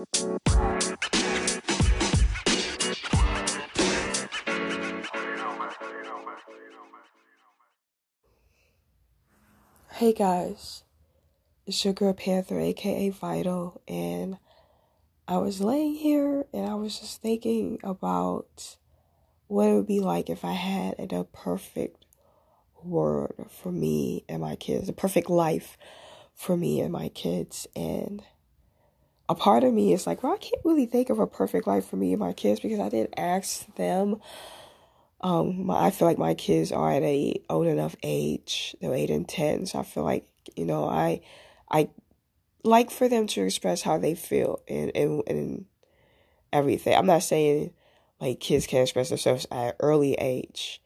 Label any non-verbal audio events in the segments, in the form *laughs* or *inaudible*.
Hey guys, girl Panther, aka Vital, and I was laying here and I was just thinking about what it would be like if I had a perfect world for me and my kids, a perfect life for me and my kids. And a part of me is like, well, I can't really think of a perfect life for me and my kids because I didn't ask them um, my, I feel like my kids are at a old enough age. They're eight and ten, so I feel like you know I, I like for them to express how they feel and and and everything. I'm not saying like kids can't express themselves at an early age,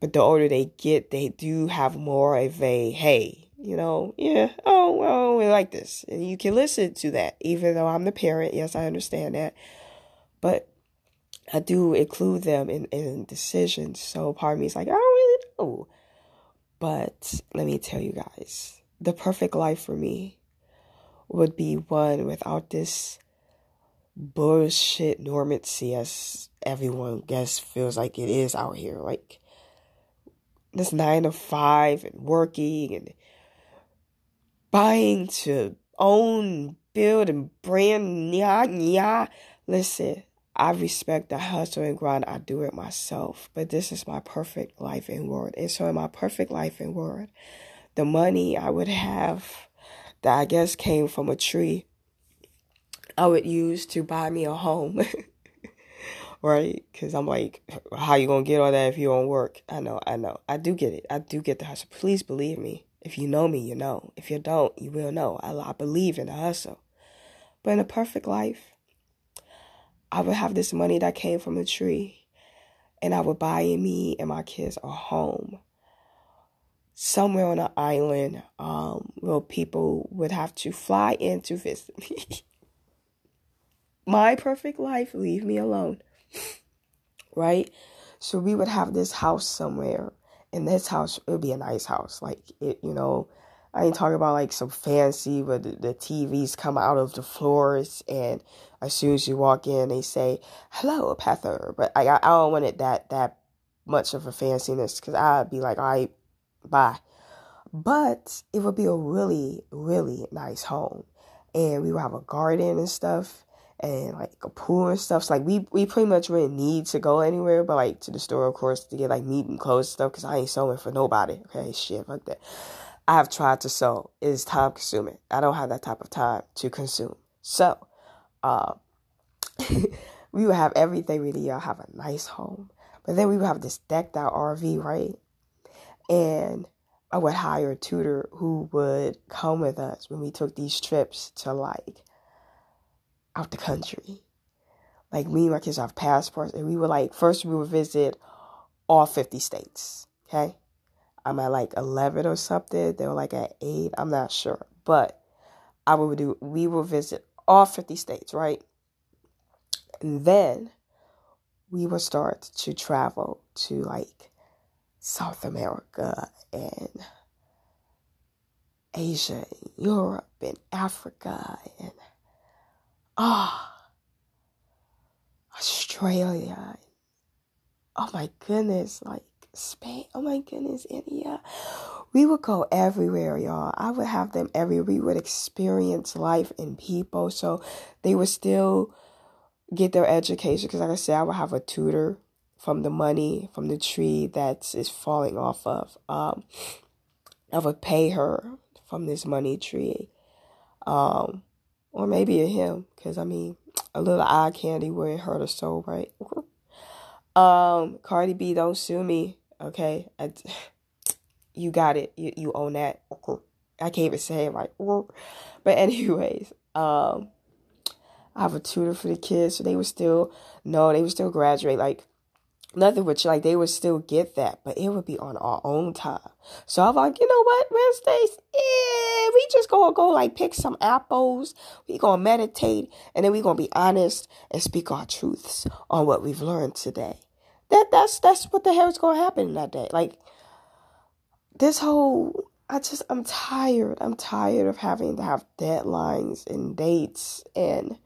but the older they get, they do have more of a hey, you know, yeah, oh well, we like this, and you can listen to that. Even though I'm the parent, yes, I understand that, but I do include them in, in decisions. So part of me is like, I don't really know. But let me tell you guys, the perfect life for me would be one without this bullshit normancy as everyone guess feels like it is out here. Like this nine to five and working and buying to own, build and brand yeah yeah. Listen, I respect the hustle and grind. I do it myself. But this is my perfect life and world. And so in my perfect life and world, the money I would have that I guess came from a tree, I would use to buy me a home. *laughs* right? Because I'm like, how you gonna get all that if you don't work? I know, I know. I do get it. I do get the hustle. Please believe me. If you know me, you know. If you don't, you will know. I, I believe in the hustle. But in a perfect life, I would have this money that came from a tree and I would buy me and my kids a home somewhere on an island um, where people would have to fly in to visit me. *laughs* my perfect life, leave me alone. *laughs* right? So we would have this house somewhere, and this house it would be a nice house. Like it, you know, I ain't talking about like some fancy where the, the TVs come out of the floors and as soon as you walk in they say hello Panther. But I I don't want it that that much of a fanciness because I'd be like, right, bye. But it would be a really, really nice home. And we would have a garden and stuff and like a pool and stuff. So like we we pretty much wouldn't need to go anywhere, but like to the store, of course, to get like meat and clothes and stuff. Cause I ain't sewing for nobody. Okay, shit, fuck that. I have tried to sew. It is time consuming. I don't have that type of time to consume. So, uh, *laughs* we would have everything really. Y'all have a nice home, but then we would have this decked out RV, right? And I would hire a tutor who would come with us when we took these trips to like out the country. Like me and my kids have passports, and we were like first we would visit all fifty states. Okay, I'm at like 11 or something. They were like at 8. I'm not sure. But I would do, we will visit all 50 states, right? And then we will start to travel to like South America and Asia and Europe and Africa and ah *gasps* oh, Australia. Oh my goodness, like Spain. Oh my goodness, India. We would go everywhere, y'all. I would have them everywhere. We would experience life and people. So they would still get their education. Because, like I said, I would have a tutor from the money from the tree that is falling off of. Um, I would pay her from this money tree. Um, or maybe a him. Because, I mean, a little eye candy wouldn't hurt a soul, right? *laughs* um, Cardi B, don't sue me. Okay, I, *laughs* you got it. You you own that. I can't even say it right. *laughs* But anyways, um, I have a tutor for the kids, so they would still no, they would still graduate. Like nothing would like they would still get that, but it would be on our own time. So I'm like, you know what, Wednesdays, yeah, we just gonna go like pick some apples. We gonna meditate, and then we gonna be honest and speak our truths on what we've learned today that that's that's what the hell is to happen in that day. Like this whole I just I'm tired. I'm tired of having to have deadlines and dates and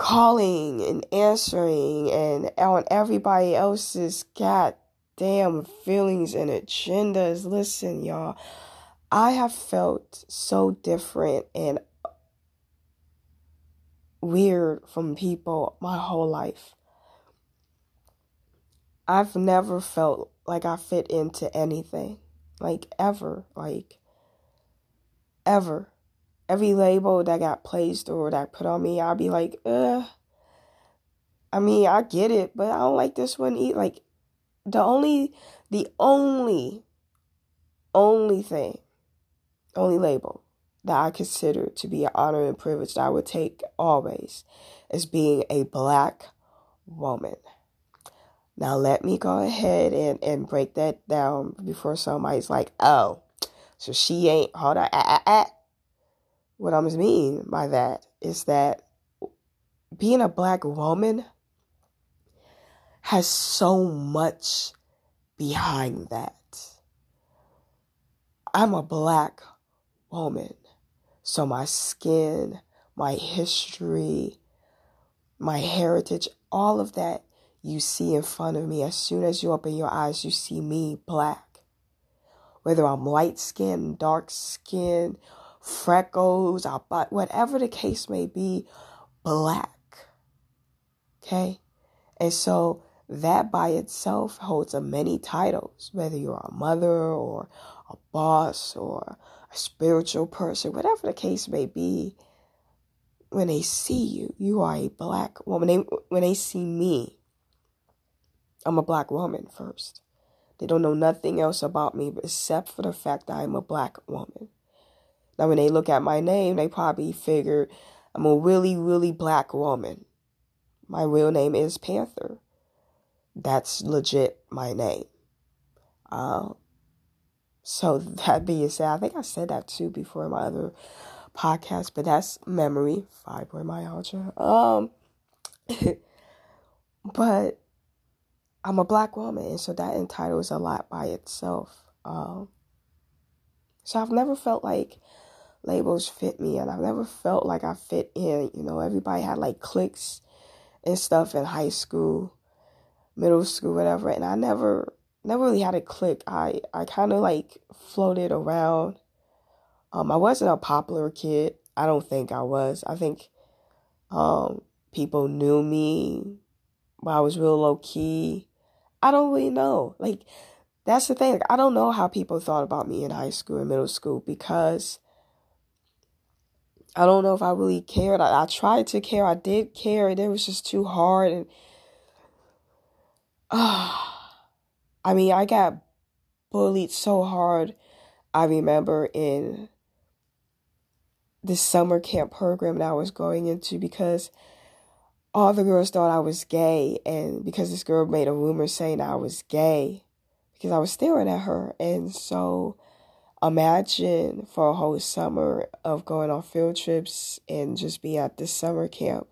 calling and answering and on everybody else's goddamn feelings and agendas. Listen, y'all, I have felt so different and weird from people my whole life. I've never felt like I fit into anything. Like ever. Like ever. Every label that got placed or that put on me, I'll be like, uh I mean, I get it, but I don't like this one either. Like the only the only only thing, only label that I consider to be an honor and privilege that I would take always is being a black woman. Now let me go ahead and, and break that down before somebody's like, oh, so she ain't hold on. Ah, ah, ah. What I'm mean by that is that being a black woman has so much behind that. I'm a black woman. So my skin, my history, my heritage, all of that you see in front of me. As soon as you open your eyes, you see me black. Whether I'm light skin, dark skin, freckles, but whatever the case may be, black. Okay? And so that by itself holds a many titles, whether you're a mother or a boss or a spiritual person, whatever the case may be. When they see you, you are a black woman. They, when they see me, I'm a black woman first. They don't know nothing else about me except for the fact that I'm a black woman. Now, when they look at my name, they probably figure I'm a really, really black woman. My real name is Panther. That's legit my name. Uh, so that being said, I think I said that too before in my other podcast, but that's memory, fibromyalgia. Um, *laughs* but I'm a black woman, and so that entitles a lot by itself. Um, so I've never felt like labels fit me, and I've never felt like I fit in. You know, everybody had like cliques and stuff in high school, middle school, whatever, and I never, never really had a clique. I, I kind of like floated around. Um, I wasn't a popular kid. I don't think I was. I think, um, people knew me, but I was real low key. I don't really know. Like, that's the thing. Like, I don't know how people thought about me in high school and middle school because I don't know if I really cared. I, I tried to care. I did care. And it was just too hard. And, uh, *sighs* I mean, I got bullied so hard. I remember in the summer camp program that I was going into because all the girls thought I was gay, and because this girl made a rumor saying I was gay because I was staring at her, and so imagine for a whole summer of going on field trips and just be at this summer camp.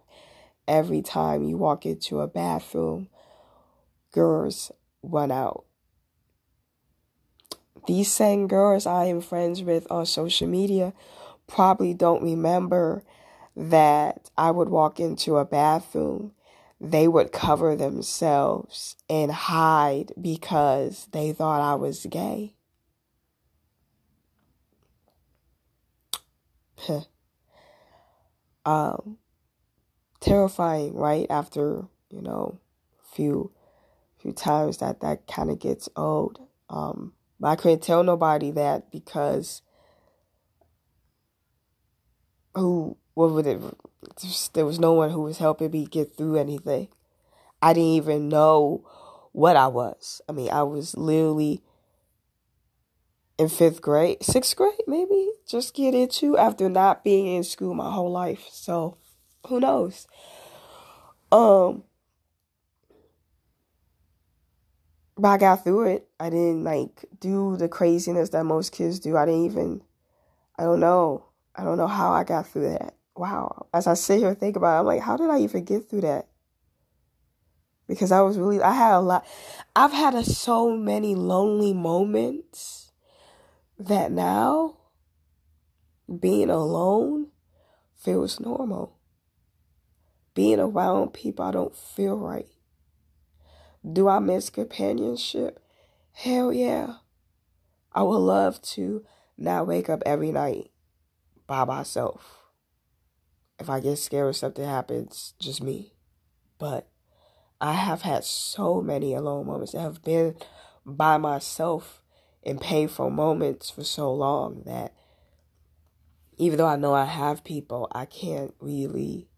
Every time you walk into a bathroom, girls run out. These same girls I am friends with on social media probably don't remember that I would walk into a bathroom, they would cover themselves and hide because they thought I was gay. Um, terrifying, right? After you know, few few times that that kind of gets old. Um, but I couldn't tell nobody that because who what would it? There was no one who was helping me get through anything. I didn't even know what I was. I mean, I was literally in fifth grade, sixth grade, maybe just get into after not being in school my whole life. So who knows? Um, but I got through it. I didn't like do the craziness that most kids do. I didn't even, I don't know. I don't know how I got through that wow, as I sit here and think about it, I'm like, how did I even get through that? Because I was really, I had a lot, I've had a, so many lonely moments that now being alone feels normal. being around people I don't feel right. Do I miss companionship? Hell yeah. I would love to not wake up every night by myself. If I get scared or something happens, just me. But I have had so many alone moments. I have been by myself in painful moments for so long that even though I know I have people, I can't really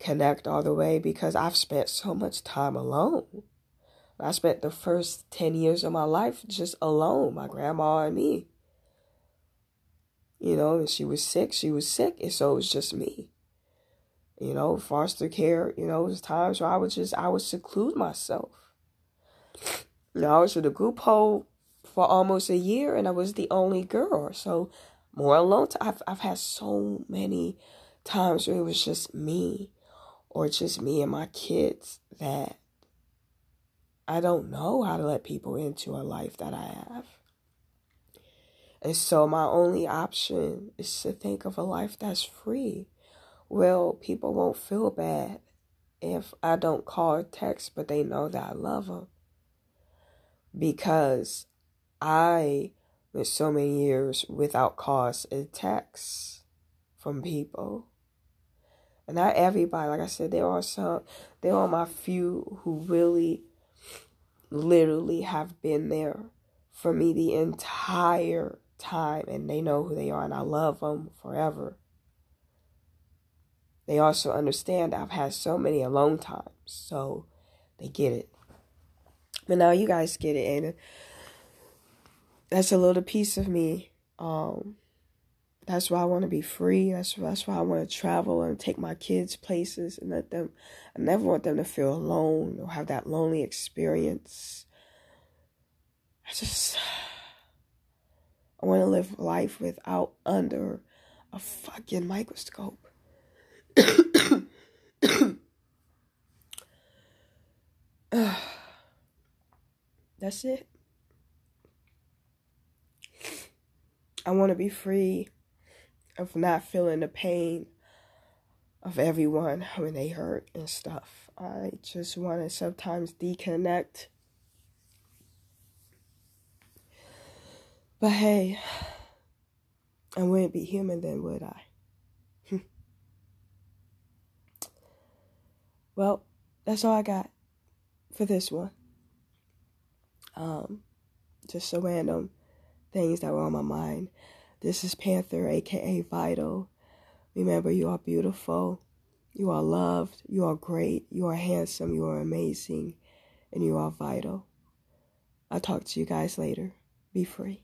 connect all the way because I've spent so much time alone. I spent the first 10 years of my life just alone, my grandma and me. You know, and she was sick, she was sick, and so it was just me. You know, foster care, you know, it was times where I would just, I would seclude myself. You know, I was with a group home for almost a year and I was the only girl. So more alone. i I've, I've had so many times where it was just me or just me and my kids that I don't know how to let people into a life that I have. And so my only option is to think of a life that's free. Well, people won't feel bad if I don't call or text, but they know that I love them. Because I went so many years without and texts from people. And not everybody, like I said, there are some, there are my few who really, literally have been there for me the entire time and they know who they are and I love them forever. They also understand I've had so many alone times, so they get it. But now you guys get it, and that's a little piece of me. Um, that's why I want to be free. That's that's why I want to travel and take my kids places and let them. I never want them to feel alone or have that lonely experience. I just I want to live life without under a fucking microscope. *coughs* That's it. I want to be free of not feeling the pain of everyone when they hurt and stuff. I just want to sometimes deconnect. But hey, I wouldn't be human then, would I? *laughs* well, that's all I got for this one. Um, just so random things that were on my mind. This is Panther, aka Vital. Remember, you are beautiful, you are loved, you are great, you are handsome, you are amazing, and you are vital. I'll talk to you guys later. Be free.